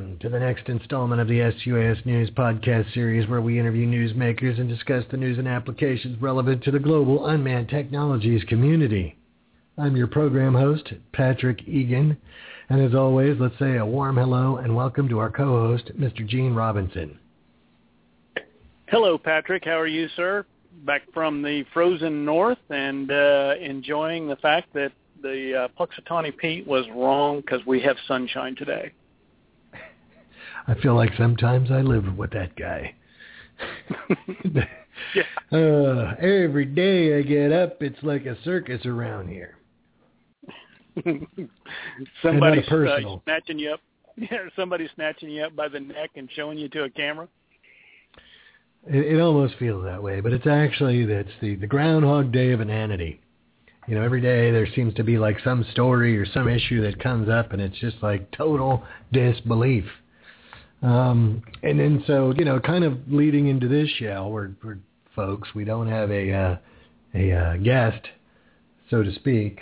welcome to the next installment of the SUAS News podcast series where we interview newsmakers and discuss the news and applications relevant to the global unmanned technologies community. I'm your program host, Patrick Egan, and as always, let's say a warm hello and welcome to our co-host, Mr. Gene Robinson. Hello, Patrick. How are you, sir? Back from the frozen north and uh, enjoying the fact that the uh, Punxsutawney Pete was wrong because we have sunshine today. I feel like sometimes I live with that guy. yeah. uh, every day I get up, it's like a circus around here. somebody uh, snatching you up. Yeah, somebody snatching you up by the neck and showing you to a camera. It, it almost feels that way, but it's actually that's the the Groundhog Day of inanity. You know, every day there seems to be like some story or some issue that comes up, and it's just like total disbelief. Um, and then so you know, kind of leading into this show, we're, we're folks, we don't have a uh, a uh, guest, so to speak.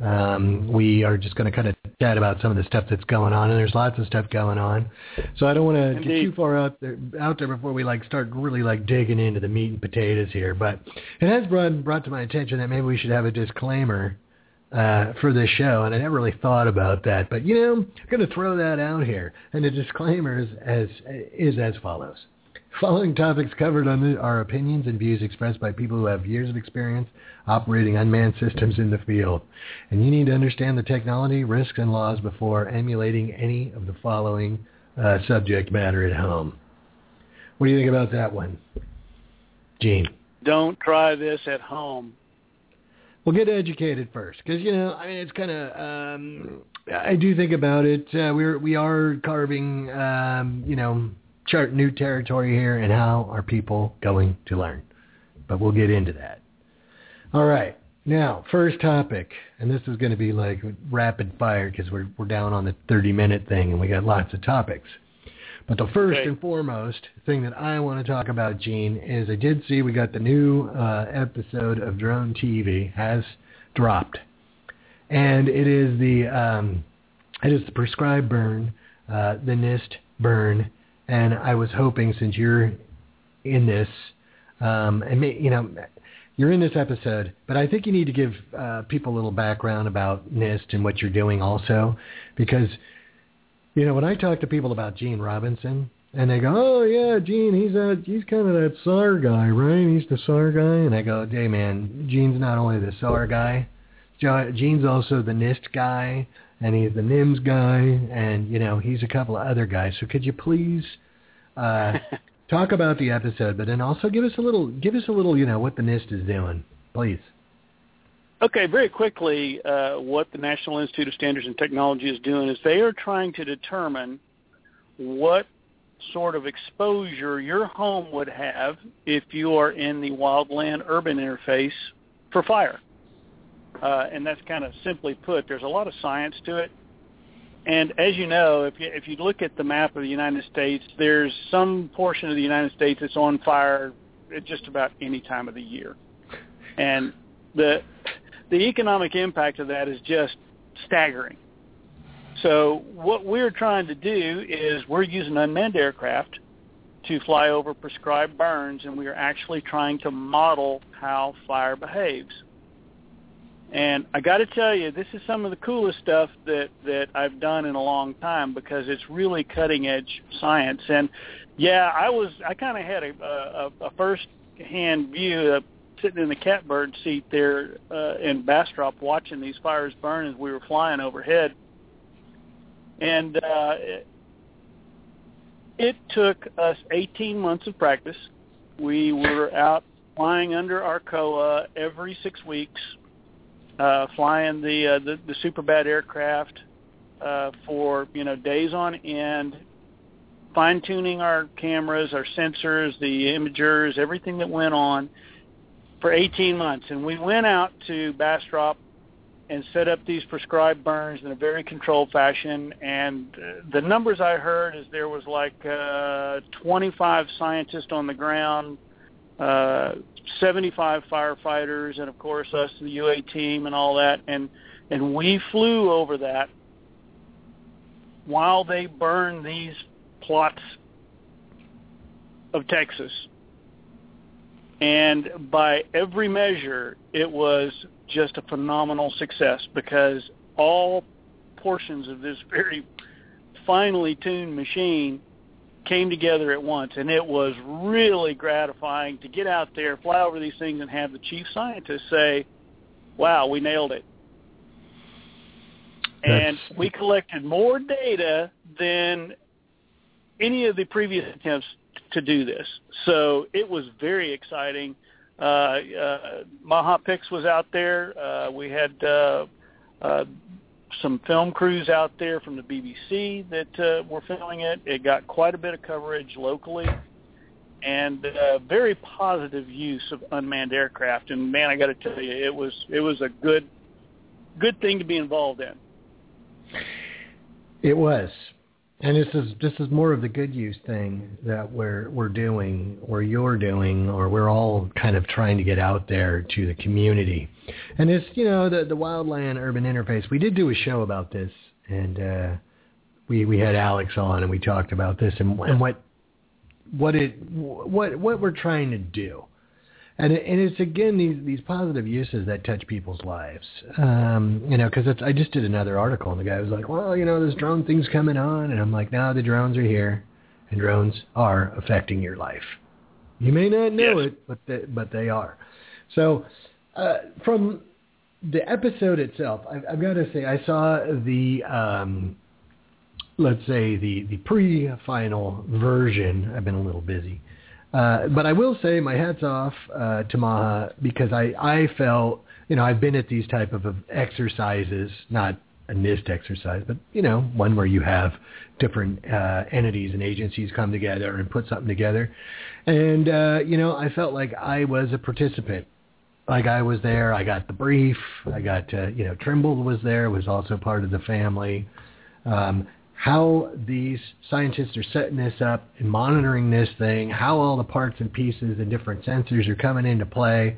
Um, we are just going to kind of chat about some of the stuff that's going on, and there's lots of stuff going on. So I don't want to get too far out there, out there before we like start really like digging into the meat and potatoes here. But it has brought brought to my attention that maybe we should have a disclaimer uh, for this show, and I never really thought about that. But you know, I'm going to throw that out here, and the disclaimer is as is as follows. Following topics covered on are opinions and views expressed by people who have years of experience operating unmanned systems in the field. And you need to understand the technology, risks, and laws before emulating any of the following uh, subject matter at home. What do you think about that one, Gene? Don't try this at home. Well, get educated first, because you know, I mean, it's kind of. Um, I do think about it. Uh, we're we are carving, um, you know, chart new territory here, and how are people going to learn? But we'll get into that. All right. Now, first topic, and this is going to be like rapid fire because we're we're down on the 30 minute thing, and we got lots of topics. But the first okay. and foremost thing that I want to talk about, Gene, is I did see we got the new uh, episode of Drone TV has dropped, and it is the um, it is the prescribed burn, uh, the NIST burn, and I was hoping since you're in this, um, and you know, you're in this episode, but I think you need to give uh, people a little background about NIST and what you're doing also, because you know, when I talk to people about Gene Robinson, and they go, "Oh yeah, Gene, he's a he's kind of that SAR guy, right? He's the SAR guy." And I go, "Hey man, Gene's not only the SAR guy, Gene's also the NIST guy, and he's the NIMS guy, and you know, he's a couple of other guys. So could you please uh, talk about the episode, but then also give us a little give us a little, you know, what the NIST is doing, please." Okay, very quickly, uh, what the National Institute of Standards and Technology is doing is they are trying to determine what sort of exposure your home would have if you are in the wildland urban interface for fire. Uh, and that's kind of simply put, there's a lot of science to it. And as you know, if you, if you look at the map of the United States, there's some portion of the United States that's on fire at just about any time of the year. And the the economic impact of that is just staggering. So what we're trying to do is we're using unmanned aircraft to fly over prescribed burns, and we are actually trying to model how fire behaves. And I got to tell you, this is some of the coolest stuff that that I've done in a long time because it's really cutting edge science. And yeah, I was I kind of had a, a, a first hand view sitting in the catbird seat there uh, in Bastrop watching these fires burn as we were flying overhead. And uh, it, it took us 18 months of practice. We were out flying under ARCOA every six weeks, uh, flying the, uh, the the Superbat aircraft uh, for you know days on end, fine tuning our cameras, our sensors, the imagers, everything that went on for 18 months, and we went out to Bastrop and set up these prescribed burns in a very controlled fashion. And uh, the numbers I heard is there was like uh, 25 scientists on the ground, uh, 75 firefighters, and of course us, the UA team, and all that. And and we flew over that while they burn these plots of Texas. And by every measure, it was just a phenomenal success because all portions of this very finely tuned machine came together at once. And it was really gratifying to get out there fly over these things and have the chief scientist say wow we nailed it. That's... and we collected more data than any of the previous attempts to do this so it was very exciting uh, uh, Maha Pix was out there. Uh, we had uh, uh, some film crews out there from the BBC that uh, were filming it. It got quite a bit of coverage locally, and uh, very positive use of unmanned aircraft. And man, I got to tell you, it was it was a good good thing to be involved in. It was, and this is this is more of the good use thing that we're we're doing, or you're doing, or we're all kind of trying to get out there to the community. And it's you know the the wildland urban interface. We did do a show about this, and uh, we we had Alex on, and we talked about this and, and what what it what what we're trying to do. And, it, and it's again these these positive uses that touch people's lives. Um, you know, because I just did another article, and the guy was like, "Well, you know, this drone thing's coming on," and I'm like, "No, the drones are here, and drones are affecting your life. You may not know Yes. it, but they, but they are." So, uh, from the episode itself, I, I've got to say, I saw the um, let's say the the pre-final version. I've been a little busy. Uh, but I will say my hats off uh, to Maha because I, I felt, you know, I've been at these type of exercises, not a NIST exercise, but, you know, one where you have different uh, entities and agencies come together and put something together. And, uh, you know, I felt like I was a participant. Like I was there. I got the brief. I got, uh, you know, Trimble was there, was also part of the family. Um, how these scientists are setting this up and monitoring this thing, how all the parts and pieces and different sensors are coming into play.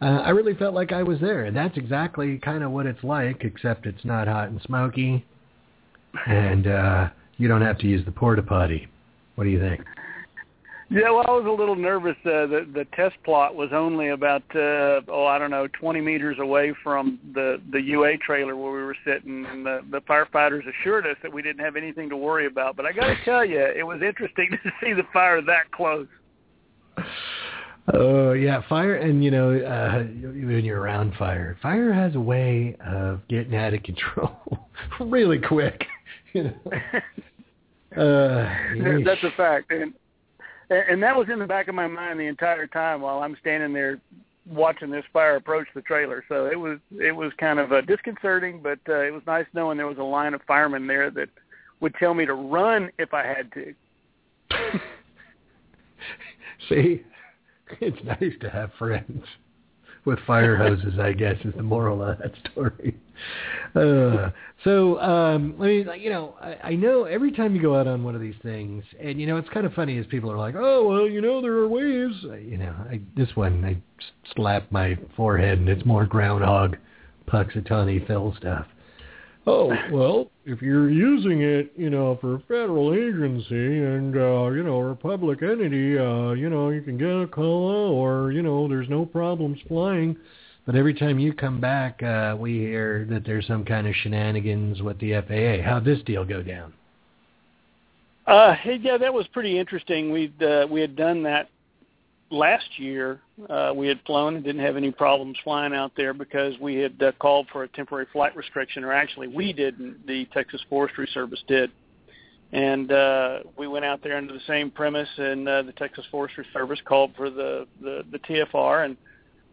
Uh, I really felt like I was there, and that's exactly kind of what it's like, except it's not hot and smoky, and uh, you don't have to use the porta potty. What do you think? Yeah, well, I was a little nervous. Uh, the the test plot was only about uh, oh, I don't know, 20 meters away from the the UA trailer where we were sitting, and the the firefighters assured us that we didn't have anything to worry about. But I got to tell you, it was interesting to see the fire that close. Oh yeah, fire, and you know, uh, when you're around fire, fire has a way of getting out of control really quick. You know, uh. That's a fact, and and that was in the back of my mind the entire time while I'm standing there watching this fire approach the trailer. So it was it was kind of uh, disconcerting, but uh, it was nice knowing there was a line of firemen there that would tell me to run if I had to. See, it's nice to have friends with fire hoses. I guess is the moral of that story. Uh, so, um, I mean, you know, I, I know every time you go out on one of these things, and you know, it's kind of funny as people are like, "Oh, well, you know, there are ways." Uh, You know, I, this one I slap my forehead, and it's more groundhog, Punxsutawney Phil stuff. Oh, well, if you're using it, you know, for a federal agency and, uh, you know, or a public entity, uh, you know, you can get a COA or, you know, there's no problems flying. But every time you come back, uh, we hear that there's some kind of shenanigans with the FAA. How'd this deal go down? Uh, yeah, that was pretty interesting. We'd uh, we had done that last year. Uh, we had flown and didn't have any problems flying out there because we had uh, called for a temporary flight restriction, or actually we didn't. The Texas Forestry Service did, and uh, we went out there under the same premise. And uh, the Texas Forestry Service called for the the, the TFR, and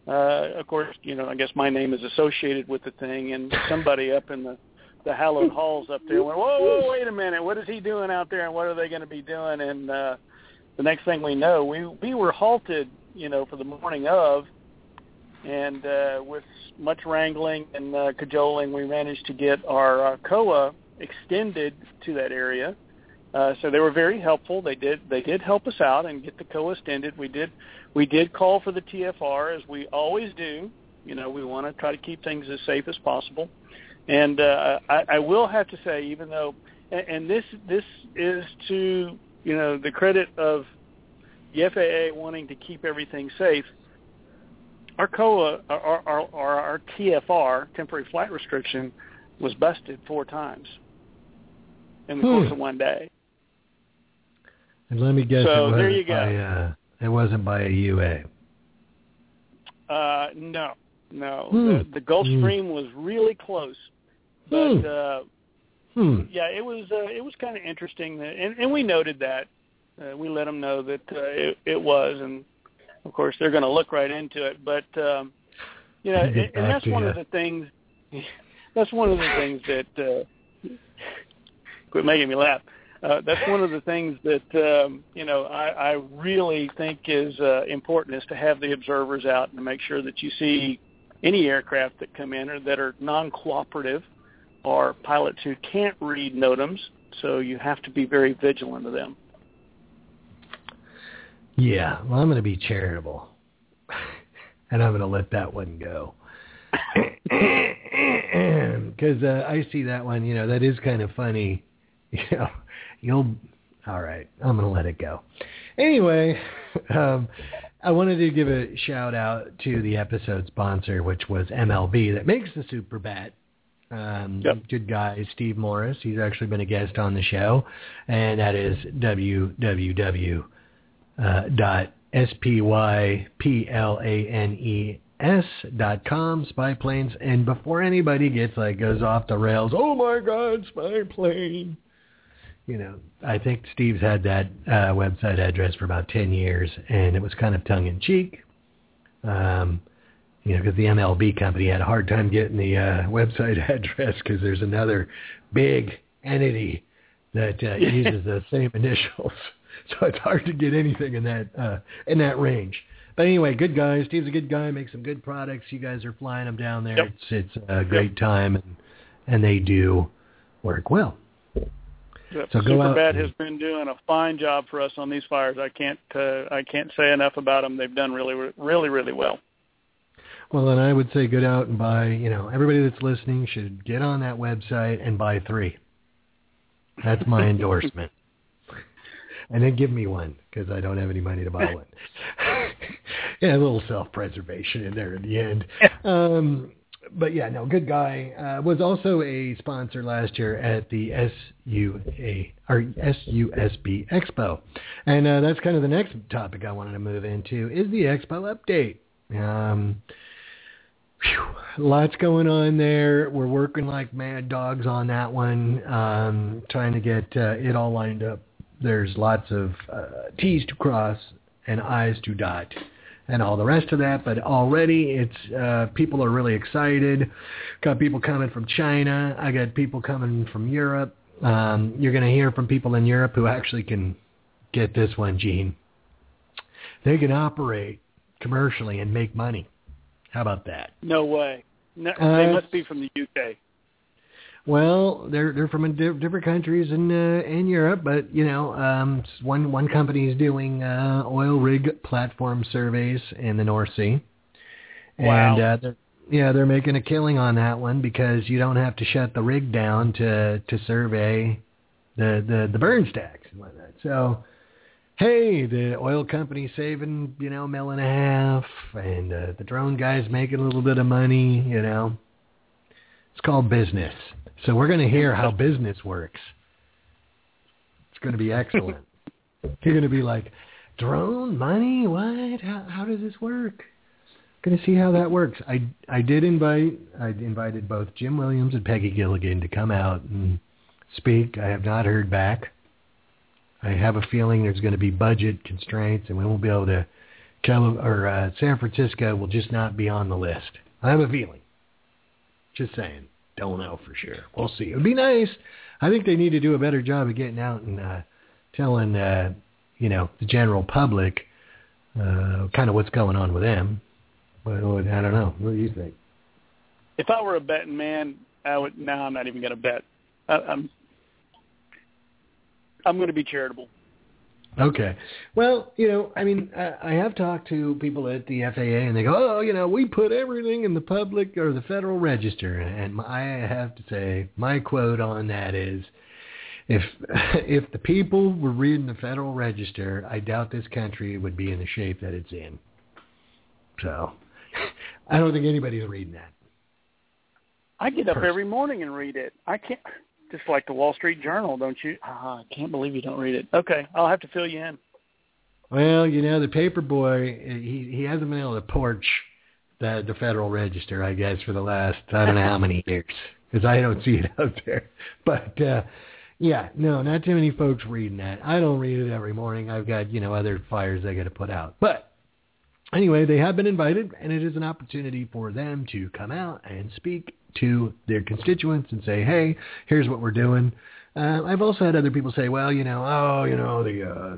uh, of course, you know, I guess my name is associated with the thing, and somebody up in the the hallowed halls up there went, whoa, whoa, wait a minute, what is he doing out there, and what are they going to be doing? And uh, the next thing we know, we we were halted, you know, for the morning of, and uh, with much wrangling and uh, cajoling, we managed to get our uh, COA extended to that area. Uh, so they were very helpful. They did they did help us out and get the COA extended. We did we did call for the TFR as we always do. You know, we want to try to keep things as safe as possible. And uh, I, I will have to say, even though and, and this this is to you know the credit of the FAA wanting to keep everything safe. Our COA, our, our, our, our TFR, temporary flight restriction, was busted four times in the Hmm. course of one day. And let me guess, So, it there you go. by uh, it wasn't by a UA. Uh, no, no. Hmm. The, the Gulf Hmm. Stream was really close, but Hmm. uh, Hmm. yeah, it was uh, it was kind of interesting, that, and, and we noted that. Uh, we let them know that uh, it, it was, and of course they're going to look right into it. But um, you know, and, and that's one ya. of the things. That's one of the things that. Uh, quit making me laugh. Uh, that's one of the things that um, you know I, I really think is uh, important is to have the observers out and to make sure that you see any aircraft that come in or that are non-cooperative or pilots who can't read NOTAMs. So you have to be very vigilant of them. Yeah, well, I'm going to be charitable, and I'm going to let that one go. Because uh, I see that one, you know, that is kind of funny. You know, you'll. All right, I'm going to let it go. Anyway, um, I wanted to give a shout out to the episode sponsor, which was MLB, that makes the Superbat. Um, Yep. Good guy, Steve Morris. He's actually been a guest on the show, and that is www uh, dot s p y p l a n e s dot com spy planes. And before anybody gets like goes off the rails, oh my God, spy plane. You know, I think Steve's had that uh, website address for about ten years, and it was kind of tongue in cheek. Um, you know, because the MLB company had a hard time getting the uh, website address because there's another big entity that uh, uses the same initials, so it's hard to get anything in that uh, in that range. But anyway, good guy. Steve's a good guy. Makes some good products. You guys are flying them down there. Yep. It's it's a great time, and and they do work well. Yep. So go out Superbat has been doing a fine job for us on these fires. I can't uh, I can't say enough about them. They've done really really really well. Well, then I would say get out and buy. You know, everybody that's listening should get on that website and buy three. That's my endorsement. And then give me one because I don't have any money to buy one. yeah, a little self-preservation in there in the end. Um, but yeah, no, good guy. Uh, was also a sponsor last year at the SUA or SUSB Expo, and uh, that's kind of the next topic I wanted to move into is the Expo update. Um, Whew, lots going on there. We're working like mad dogs on that one, um, trying to get uh, it all lined up. There's lots of uh, T's to cross and I's to dot and all the rest of that. But already it's uh, people are really excited. Got people coming from China. I got people coming from Europe. Um, you're going to hear from people in Europe who actually can get this one, Gene. They can operate commercially and make money. How about that? No way. No, Uh, they must be from the UK. Well, they're they're from di- different countries in uh, in Europe, but you know, um, one one company is doing uh, oil rig platform surveys in the North Sea, Wow. and uh, they're, yeah, they're making a killing on that one because you don't have to shut the rig down to to survey the the the burn stacks and whatnot. So, hey, the oil company's saving you know a mil and a half, and uh, the drone guy's making a little bit of money, you know. It's called business. So we're going to hear how business works. It's going to be excellent. You're going to be like, drone money? What? How, how does this work? Going to see how that works. I I did invite I invited both Jim Williams and Peggy Gilligan to come out and speak. I have not heard back. I have a feeling there's going to be budget constraints, and we won't be able to. Cal- or uh, San Francisco will just not be on the list. I have a feeling. Just saying. Don't know for sure. We'll see. It would be nice. I think they need to do a better job of getting out and uh, telling, uh, you know, the general public uh, kind of what's going on with them. But I don't know. What do you think? If I were a betting man, I would. Now I'm not even going to bet. I, I'm. I'm going to be charitable. Okay. Well, you know, I mean, I, I have talked to people at the FAA, and they go, "Oh, you know, we put everything in the public or the Federal Register." And my, I have to say, my quote on that is, if if the people were reading the Federal Register, I doubt this country would be in the shape that it's in. So, I don't think anybody's reading that. I get up every morning and read it. I can't just like the Wall Street Journal, don't you? Oh, I can't believe you don't read it. Okay, I'll have to fill you in. Well, you know, the paper boy, he he hasn't been able to porch the the Federal Register, I guess, for the last I don't know how many years, because I don't see it out there. But uh yeah, no, not too many folks reading that. I don't read it every morning. I've got you know other fires I got to put out. But anyway, they have been invited, and it is an opportunity for them to come out and speak to their constituents and say, hey, here's what we're doing. Uh, I've also had other people say, well, you know, oh, you know, the, uh,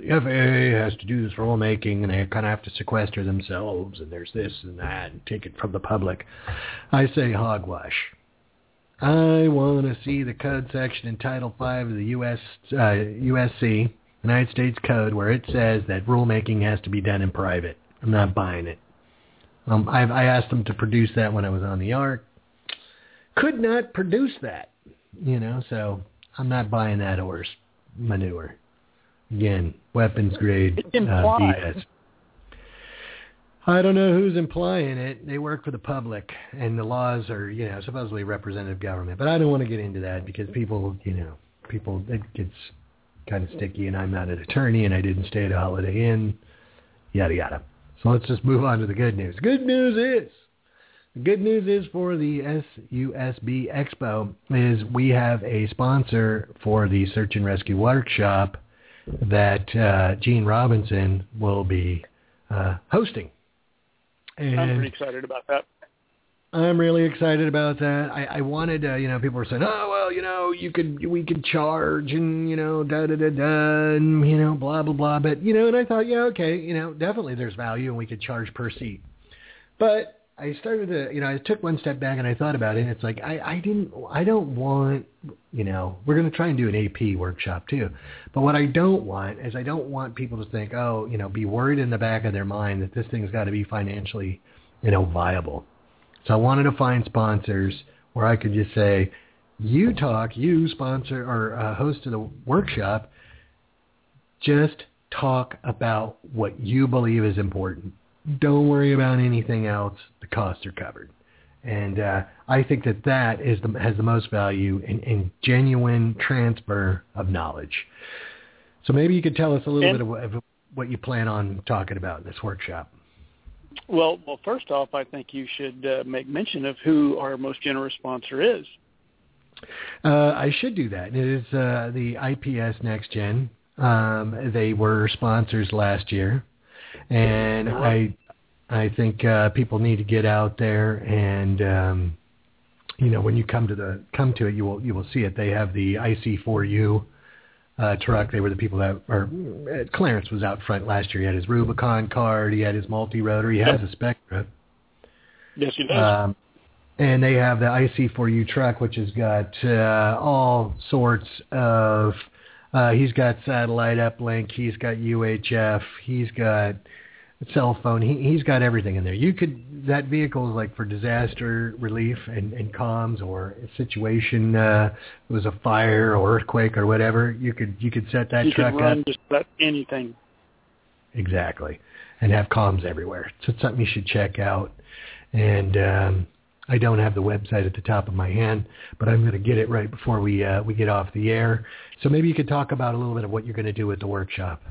the FAA has to do this rulemaking and they kind of have to sequester themselves and there's this and that and take it from the public. I say hogwash. I want to see the code section in Title V of the US, uh, USC, United States Code, where it says that rulemaking has to be done in private. I'm not buying it. Um, I've, I asked them to produce that when I was on the ARC could not produce that. You know, so I'm not buying that horse manure. Again, weapons grade uh, BS. I don't know who's implying it. They work for the public, and the laws are, you know, supposedly representative government. But I don't want to get into that because people, you know, people it gets kind of sticky, and I'm not an attorney, and I didn't stay at a Holiday Inn, yada yada. So let's just move on to the good news. Good news is the good news is for the SUSB Expo is we have a sponsor for the search and rescue workshop that uh, Gene Robinson will be uh, hosting. And I'm pretty excited about that. I'm really excited about that. I, I wanted, uh, you know, people were saying, oh well, you know, you could, we could charge, and you know, da da da da, and you know, blah blah blah. But you know, and I thought, yeah, okay, you know, definitely there's value, and we could charge per seat. But I started to, you know, I took one step back and I thought about it. And it's like I, I didn't, I don't want, you know, we're going to try and do an AP workshop too, but what I don't want is I don't want people to think, oh, you know, be worried in the back of their mind that this thing's got to be financially, you know, viable. So I wanted to find sponsors where I could just say, you talk, you sponsor or uh, host of the workshop, just talk about what you believe is important don't worry about anything else. The costs are covered. And uh, I think that that is the, has the most value in, in genuine transfer of knowledge. So maybe you could tell us a little and, bit of what, of what you plan on talking about in this workshop. Well, well, first off, I think you should uh, make mention of who our most generous sponsor is. Uh, I should do that. It is uh, the IPS Next Gen. Um, they were sponsors last year and I I think uh, people need to get out there and um, you know when you come to the come to it you will you will see it. They have the IC4U uh, truck. They were the people that or uh, Clarence was out front last year. He had his Rubicon card. He had his multi-rotor. He has a Spectra. Yes, he does. Um, and they have the IC4U truck, which has got uh, all sorts of uh, he's got satellite uplink. He's got UHF. He's got cell phone. He, he's got everything in there. You could that vehicle is like for disaster relief and, and comms or a situation uh, it was a fire or earthquake or whatever. You could you could set that you truck could run up. just about anything. Exactly, and have comms everywhere. So it's something you should check out. And um, I don't have the website at the top of my hand, but I'm going to get it right before we uh, we get off the air. So maybe you could talk about a little bit of what you're going to do at the workshop.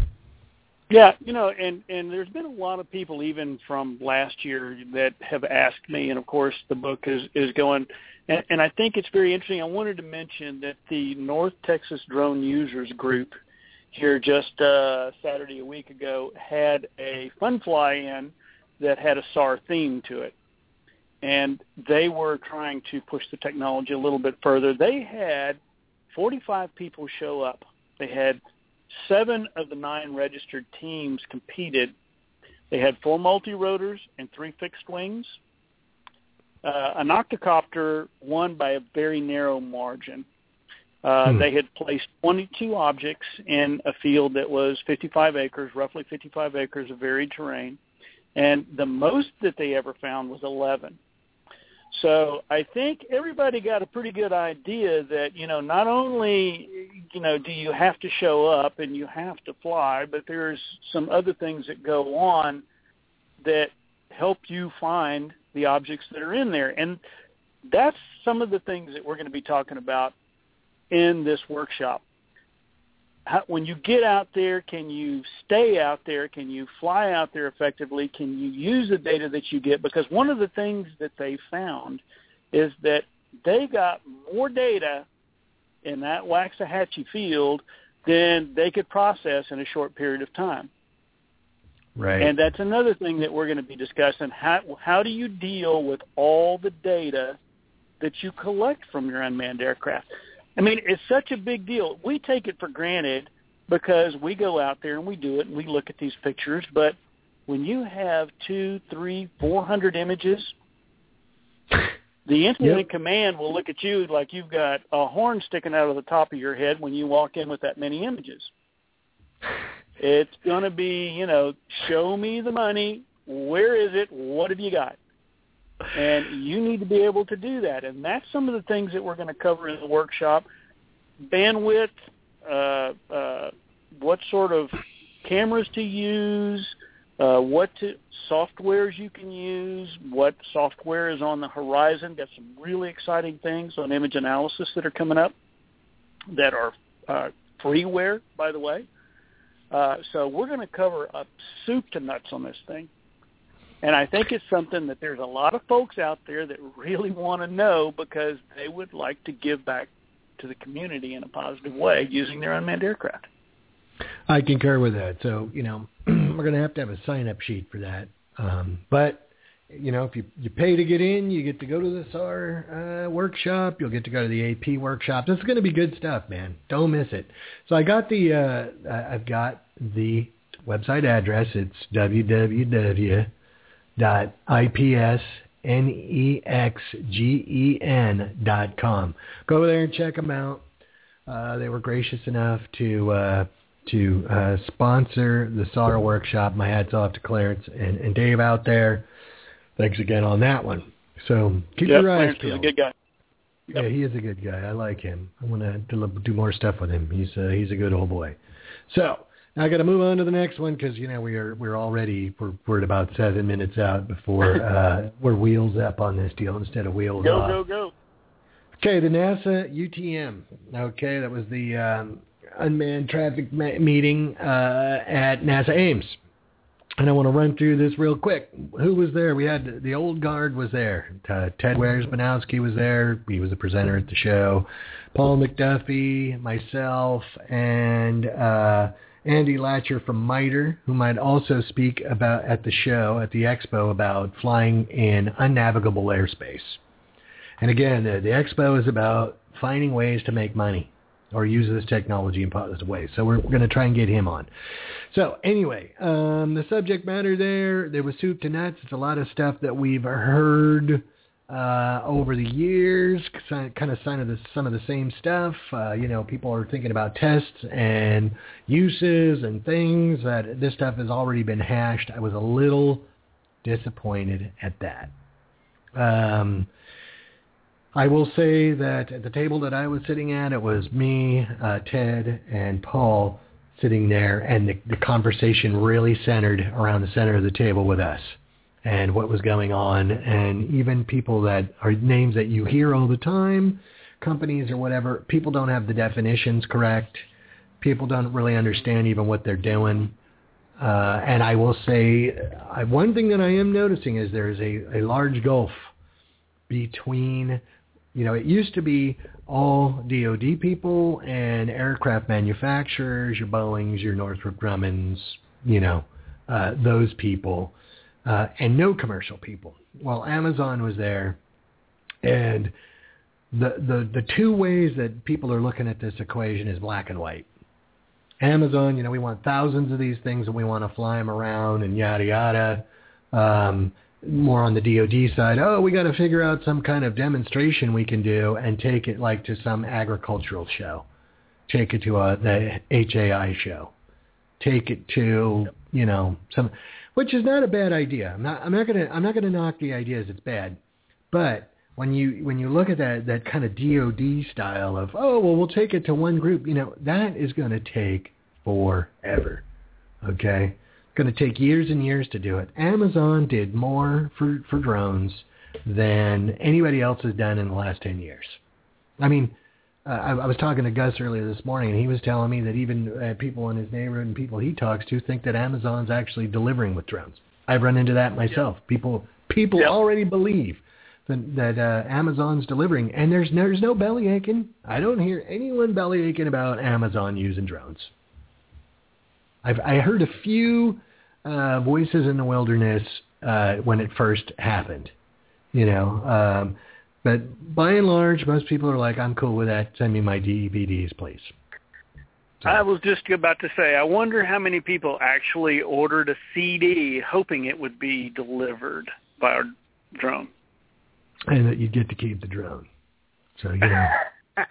Yeah, you know, and and there's been a lot of people even from last year that have asked me, and of course the book is is going, and, and I think it's very interesting. I wanted to mention that the North Texas Drone Users Group here just uh, Saturday a week ago had a fun fly in that had a SAR theme to it, and they were trying to push the technology a little bit further. They had 45 people show up. They had seven of the nine registered teams competed. They had four multi-rotors and three fixed wings. Uh, an octocopter won by a very narrow margin. Uh, hmm. They had placed 22 objects in a field that was 55 acres, roughly 55 acres of varied terrain, and the most that they ever found was 11. So I think everybody got a pretty good idea that, you know, not only you know, do you have to show up and you have to fly, but there's some other things that go on that help you find the objects that are in there. And that's some of the things that we're going to be talking about in this workshop. How, when you get out there, can you stay out there? Can you fly out there effectively? Can you use the data that you get? Because one of the things that they found is that they got more data in that Waxahachie field than they could process in a short period of time. Right. And that's another thing that we're going to be discussing. How how do you deal with all the data that you collect from your unmanned aircraft? I mean, it's such a big deal. We take it for granted because we go out there and we do it and we look at these pictures. But when you have two, three, four hundred images, the incident Yep. command will look at you like you've got a horn sticking out of the top of your head when you walk in with that many images. It's going to be, you know, show me the money. Where is it? What have you got? And you need to be able to do that. And that's some of the things that we're going to cover in the workshop. Bandwidth, uh, uh, what sort of cameras to use, uh, what to, softwares you can use, what software is on the horizon. Got some really exciting things on image analysis that are coming up that are uh, freeware, by the way. Uh, so we're going to cover up soup to nuts on this thing. And I think it's something that there's a lot of folks out there that really want to know because they would like to give back to the community in a positive way using their unmanned aircraft. I concur with that. So, you know, we're going to have to have a sign-up sheet for that. Um, but, you know, if you, you pay to get in, you get to go to the SAR uh, workshop. You'll get to go to the AP workshop. This is going to be good stuff, man. Don't miss it. So I got the, uh, I've got the website address. It's www.ipsnexgen dot com. Go over there and check them out. Uh, they were gracious enough to uh, to uh, sponsor the SAR workshop. My hats off to Clarence and, and Dave out there. Thanks again on that one. So keep Yep, your eyes Clarence is a peeled. good guy. Yeah, he is a good guy. I like him. I want to do more stuff with him. He's uh, he's a good old boy. So I got to move on to the next one because you know we are we're already we're we're at about seven minutes out before uh, we're wheels up on this deal instead of wheels up. Go, off. go, go. Okay, the NASA UTM. Okay, that was the um, unmanned traffic ma- meeting uh, at NASA Ames. And I want to run through this real quick. Who was there? We had the old guard was there. Uh, Ted Wierzbanowski was there. He was a presenter at the show. Paul McDuffee, myself, and uh, Andy Lacher from MITRE, who might also speak about at the show at the expo about flying in unnavigable airspace. And again, the, the expo is about finding ways to make money or use this technology in positive ways. So we're, we're going to try and get him on. So anyway, um, the subject matter there, there was soup to nuts. It's a lot of stuff that we've heard uh, over the years, kind of some of the some of the same stuff. Uh, you know, people are thinking about tests and uses and things that this stuff has already been hashed. I was a little disappointed at that. Um, I will say that at the table that I was sitting at, it was me, uh, Ted, and Paul sitting there, and the, the conversation really centered around the center of the table with us and what was going on, and even people that are names that you hear all the time, companies or whatever, people don't have the definitions correct. People don't really understand even what they're doing. Uh, and I will say, I, one thing that I am noticing is there is a, a large gulf between, you know, it used to be all DoD people and aircraft manufacturers, your Boeing's, your Northrop Grumman's, you know, uh, those people, uh, and no commercial people. Well, Amazon was there, and the the the two ways that people are looking at this equation is black and white. Amazon, you know, we want thousands of these things and we want to fly them around and yada yada. Um, more on the DoD side, oh, we got to figure out some kind of demonstration we can do and take it like to some agricultural show, take it to a the HAI show, take it to you know some, which is not a bad idea. I'm not I'm not gonna I'm not gonna knock the ideas. It's bad, but when you when you look at that that kind of DoD style of oh well we'll take it to one group, you know that is going to take forever. Okay, it's going to take years and years to do it. Amazon did more for for drones than anybody else has done in the last ten years. I mean, uh, I, I was talking to Gus earlier this morning, and he was telling me that even uh, people in his neighborhood and people he talks to think that Amazon's actually delivering with drones. I've run into that myself. People people Yep. already believe that, that uh, Amazon's delivering, and there's no, there's no belly aching. I don't hear anyone belly aching about Amazon using drones. I've I heard a few uh, voices in the wilderness uh, when it first happened, you know. Um, but by and large, most people are like, "I'm cool with that. Send me my DVDs, please." So- I was just about to say, I wonder how many people actually ordered a CD hoping it would be delivered by a drone. and that you'd get to keep the drone. So you know,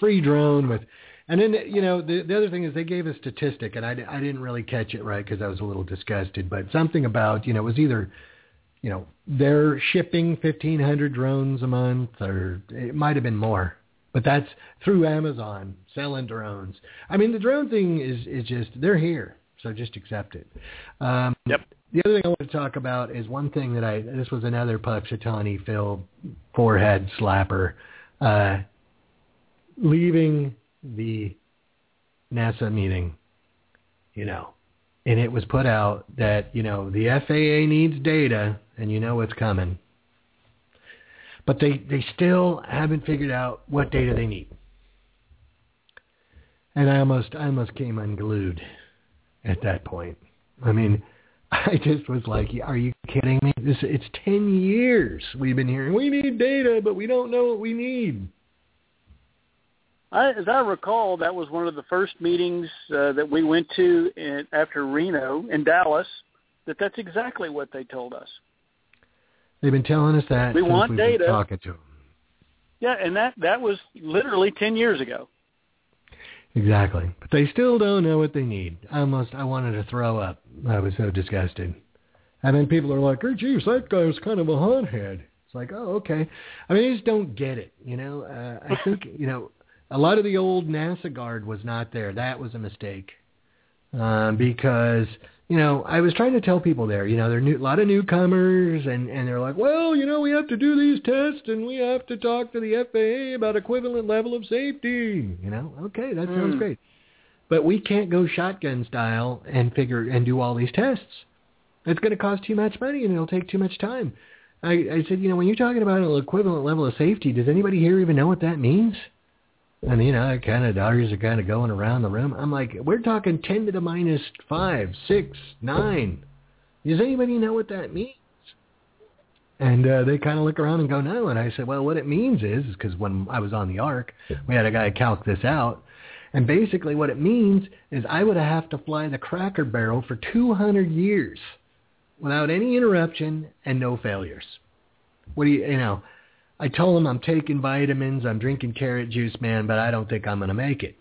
free drone with, and then you know the the other thing is they gave a statistic, and I I didn't really catch it right because I was a little disgusted, but something about you know it was either you know they're shipping fifteen hundred drones a month, or it might have been more. But that's through Amazon selling drones. I mean, the drone thing is is just they're here, so just accept it. Um, Yep. the other thing I want to talk about is one thing that I this was another Punxsutawney Phil forehead slapper, uh, leaving the NASA meeting, you know, and it was put out that you know the FAA needs data and you know it's coming, but they they still haven't figured out what data they need, and I almost I almost came unglued at that point. I mean. I just was like, "Are you kidding me? This it's ten years we've been hearing we need data, but we don't know what we need." I, as I recall, that was one of the first meetings uh, that we went to in, after Reno in Dallas. That that's exactly what they told us. They've been telling us that We since want we've data. been talking to them. Yeah, and that that was literally ten years ago. Exactly, but they still don't know what they need. I almost I wanted to throw up. I was so disgusted. And then people are like, "Oh, geez, that guy was kind of a hothead." It's like, oh, okay. I mean, I just don't get it. You know, uh, I think you know a lot of the old NASA guard was not there. That was a mistake um, because you know I was trying to tell people there. You know, there are new, a lot of newcomers, and and they're like, well, you know, we have to do these tests, and we have to talk to the FAA about equivalent level of safety. You know, okay, that sounds Mm. great, but we can't go shotgun style and figure and do all these tests. It's going to cost too much money, and it'll take too much time. I, I said, you know, when you're talking about an equivalent level of safety, does anybody here even know what that means? And you know, kind of daughters are kind of going around the room. I'm like, we're talking ten to the minus five, six, nine. Does anybody know what that means? And uh, they kind of look around and go, no. And I said, well, what it means is, because when I was on the ARC, we had a guy calc this out. And basically what it means is I would have to fly the Cracker Barrel for 200 years without any interruption and no failures. What do you, you know, I told him I'm taking vitamins, I'm drinking carrot juice, man, but I don't think I'm going to make it.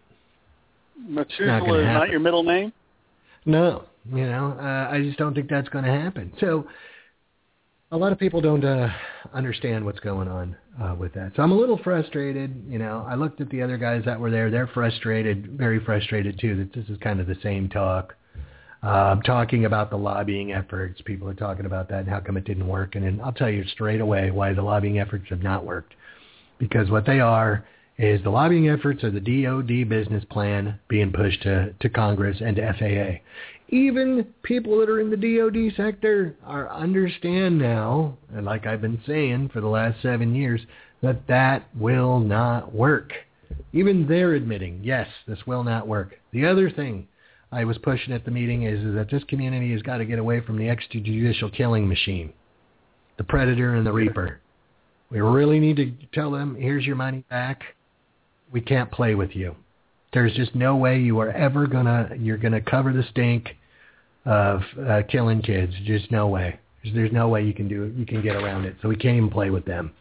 Methuselah is not your middle name. No, you know, uh, I just don't think that's going to happen. So a lot of people don't uh, understand what's going on uh, with that. So I'm a little frustrated. You know, I looked at the other guys that were there. They're frustrated, very frustrated too, that this is kind of the same talk. Uh, talking about the lobbying efforts. People are talking about that and how come it didn't work. And then I'll tell you straight away why the lobbying efforts have not worked. Because what they are is the lobbying efforts of the DOD business plan being pushed to, to Congress and to FAA. Even people that are in the DOD sector are understand now, and like I've been saying for the last seven years, that that will not work. Even they're admitting, yes, this will not work. The other thing I was pushing at the meeting is, is that this community has got to get away from the extrajudicial killing machine, the predator and the reaper. We really need to tell them, here's your money back. We can't play with you. There's just no way you are ever gonna you're gonna cover the stink of uh, killing kids. Just no way. There's, there's no way you can do it. You can get around it. So we can't even play with them.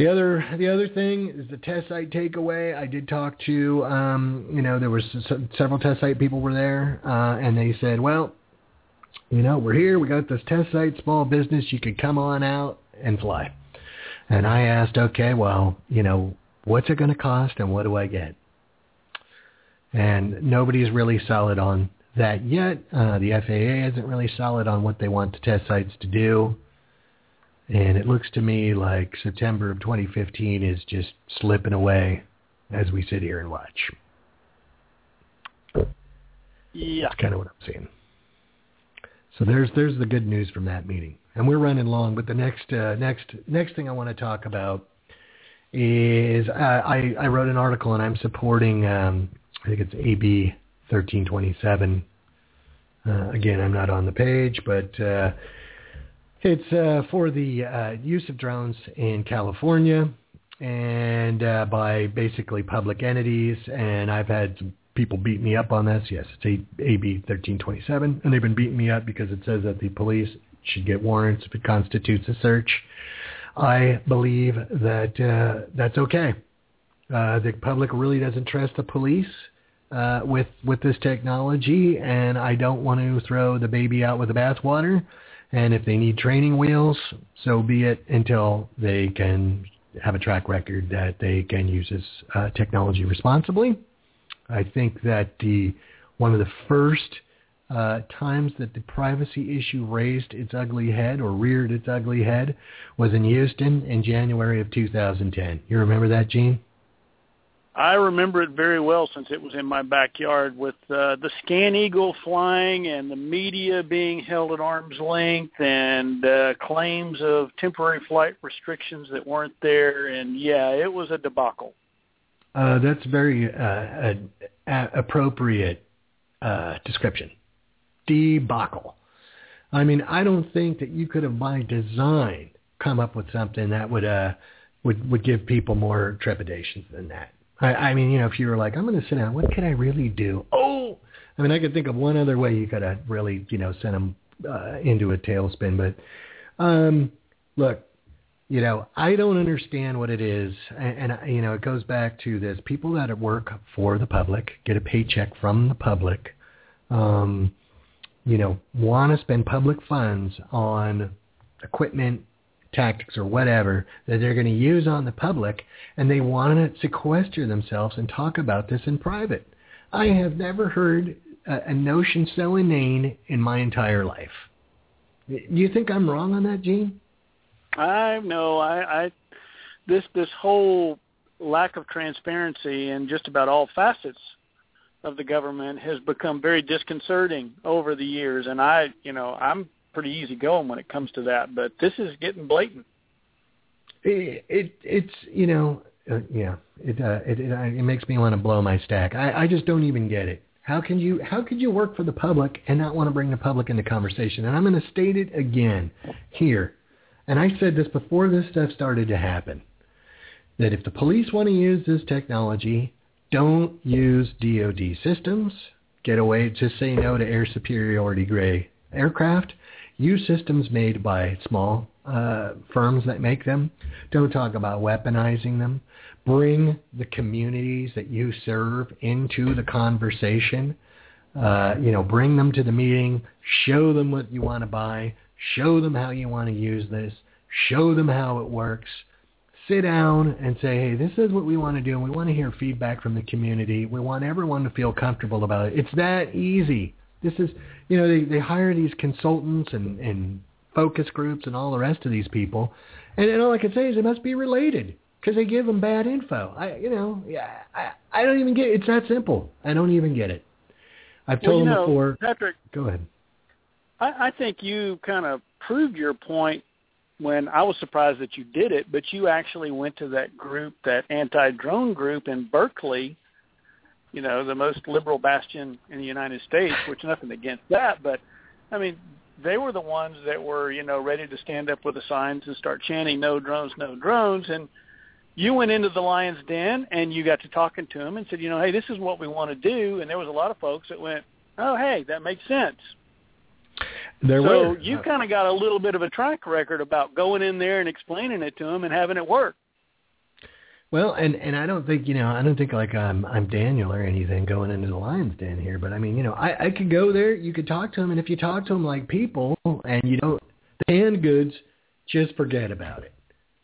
The other the other thing is the test site takeaway. I did talk to um, you know there was several test site people were there, uh, and they said, well, you know we're here. We got this test site, small business. You could come on out and fly. And I asked, okay, well, you know, what's it going to cost and what do I get? And nobody's really solid on that yet. Uh, the FAA isn't really solid on what they want the test sites to do. And it looks to me like September of 2015 is just slipping away as we sit here and watch. Yeah. That's kind of what I'm seeing. So there's there's the good news from that meeting, and we're running long. But the next uh, next next thing I want to talk about is uh, I I wrote an article and I'm supporting um, I think it's AB 1327. Uh, again, I'm not on the page, but uh, it's uh, for the uh, use of drones in California and uh, by basically public entities. And I've had people beat me up on this. Yes, it's AB 1327, and they've been beating me up because it says that the police should get warrants if it constitutes a search. I believe that uh, that's okay. Uh, the public really doesn't trust the police uh, with with this technology, and I don't want to throw the baby out with the bathwater. And if they need training wheels, so be it until they can have a track record that they can use this uh, technology responsibly. I think that the one of the first uh, times that the privacy issue raised its ugly head or reared its ugly head was in Houston in January of 2010. You remember that, Gene? I remember it very well since it was in my backyard with uh, the Scan Eagle flying and the media being held at arm's length and uh, claims of temporary flight restrictions that weren't there. And yeah, it was a debacle. Uh, that's very uh, a, appropriate uh, description. Debacle. I mean, I don't think that you could have by design come up with something that would uh, would would give people more trepidations than that. I, I mean, you know, if you were like, I'm going to sit down, what can I really do? Oh, I mean, I could think of one other way you could have really, you know, sent them uh, into a tailspin. But um, look, you know, I don't understand what it is, and, and you know, it goes back to this: people that work for the public get a paycheck from the public. Um, you know, want to spend public funds on equipment tactics or whatever that they're going to use on the public and they want to sequester themselves and talk about this in private. I have never heard a, a notion so inane in my entire life. Do you think I'm wrong on that, Gene? I know. I, I this this whole lack of transparency in just about all facets of the government has become very disconcerting over the years and I, you know, I'm pretty easy going when it comes to that, but this is getting blatant. It, it it's you know uh, yeah it, uh, it it it makes me want to blow my stack. I I just don't even get it. How can you how could you work for the public and not want to bring the public into conversation? And I'm going to state it again here. And I said this before this stuff started to happen. That if the police want to use this technology, don't use DoD systems. Get away. Just say no to air superiority gray aircraft use systems made by small uh, firms that make them. Don't talk about weaponizing them. Bring the communities that you serve into the conversation. Uh, you know, bring them to the meeting. Show them what you want to buy. Show them how you want to use this. Show them how it works. Sit down and say, hey, this is what we want to do, and we want to hear feedback from the community. We want everyone to feel comfortable about it. It's that easy. This is, you know, they, they hire these consultants and, and focus groups and all the rest of these people, and, and all I can say is it must be related because they give them bad info. I, you know, yeah, I, I don't even get it. It's that simple. I don't even get it. I've told well, you them know, before. Patrick. Go ahead. I, I think you kind of proved your point when I was surprised that you did it, but you actually went to that group, that anti-drone group in Berkeley, you know, the most liberal bastion in the United States, which nothing against that, but I mean, they were the ones that were, you know, ready to stand up with the signs and start chanting no drones, no drones and you went into the lion's den and you got to talking to them and said, you know, hey, this is what we want to do and there was a lot of folks that went, "Oh, hey, that makes sense." There so were. you kind of got a little bit of a track record about going in there and explaining it to them and having it work. Well, and and I don't think you know I don't think like I'm I'm Daniel or anything going into the lion's den here, but I mean you know I I could go there, you could talk to them, and if you talk to them like people and you don't the canned goods, just forget about it.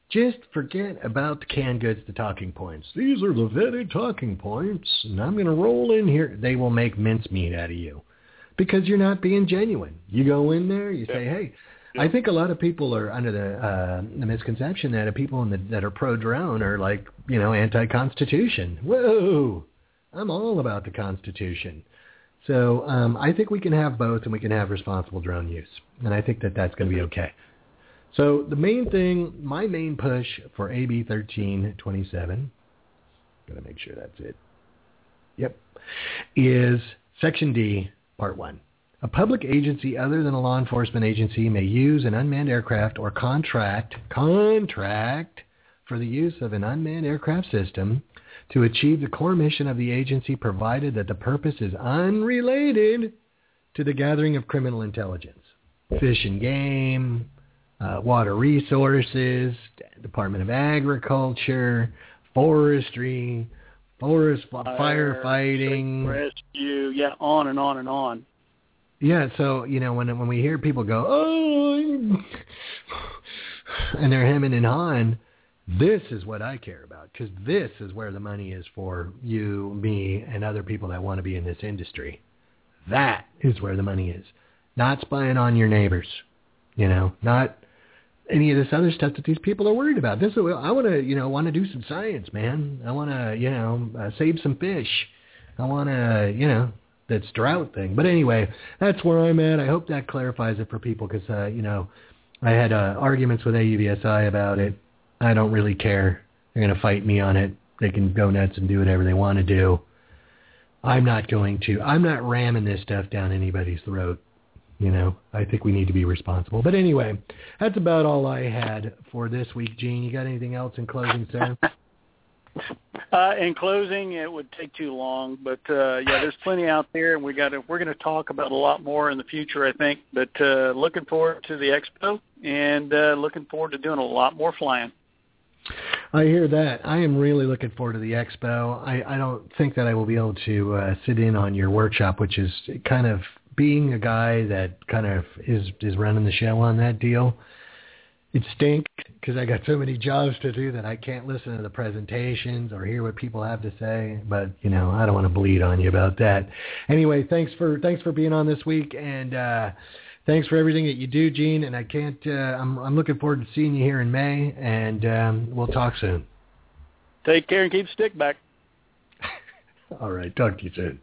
Just forget about the canned goods, the talking points. These are the vetted talking points, and I'm going to roll in here. They will make mincemeat out of you because you're not being genuine. You go in there, you say, hey, I think a lot of people are under the uh, the misconception that people the, that are pro drone are like you know anti-constitution. Whoa, I'm all about the Constitution. So um, I think we can have both, and we can have responsible drone use, and I think that that's going to be okay. So the main thing, my main push for AB 1327, got to make sure that's it. Yep, is Section D, Part One. A public agency other than a law enforcement agency may use an unmanned aircraft or contract contract for the use of an unmanned aircraft system to achieve the core mission of the agency provided that the purpose is unrelated to the gathering of criminal intelligence. Fish and game, uh, water resources, Department of Agriculture, forestry, forest Fire, firefighting, rescue, yeah, on and on and on. Yeah, so you know when when we hear people go, oh, and they're hemming and hawing, this is what I care about because this is where the money is for you, me, and other people that want to be in this industry. That is where the money is, not spying on your neighbors, you know, not any of this other stuff that these people are worried about. This is I want to, you know, want to do some science, man. I want to, you know, uh, save some fish. I want to, you know, that's drought thing. But anyway, that's where I'm at. I hope that clarifies it for people because uh, you know I had uh, arguments with AUVSI about it. I don't really care. They're going to fight me on it. They can go nuts and do whatever they want to do. I'm not going to. I'm not ramming this stuff down anybody's throat. You know, I think we need to be responsible. But anyway, that's about all I had for this week, Gene. You got anything else in closing, sir? Uh, in closing, it would take too long, but uh, yeah, there's plenty out there, and we got to, we're going to talk about a lot more in the future, I think. But uh, looking forward to the expo, and uh, looking forward to doing a lot more flying. I hear that. I am really looking forward to the expo. I, I don't think that I will be able to uh, sit in on your workshop, which is kind of being a guy that kind of is is running the show on that deal it stinks because I got so many jobs to do that I can't listen to the presentations or hear what people have to say. But you know, I don't want to bleed on you about that. Anyway, thanks for thanks for being on this week, and uh, thanks for everything that you do, Gene. And I can't. Uh, I'm I'm looking forward to seeing you here in May, and um, we'll talk soon. Take care and keep stick back. All right, talk to you soon.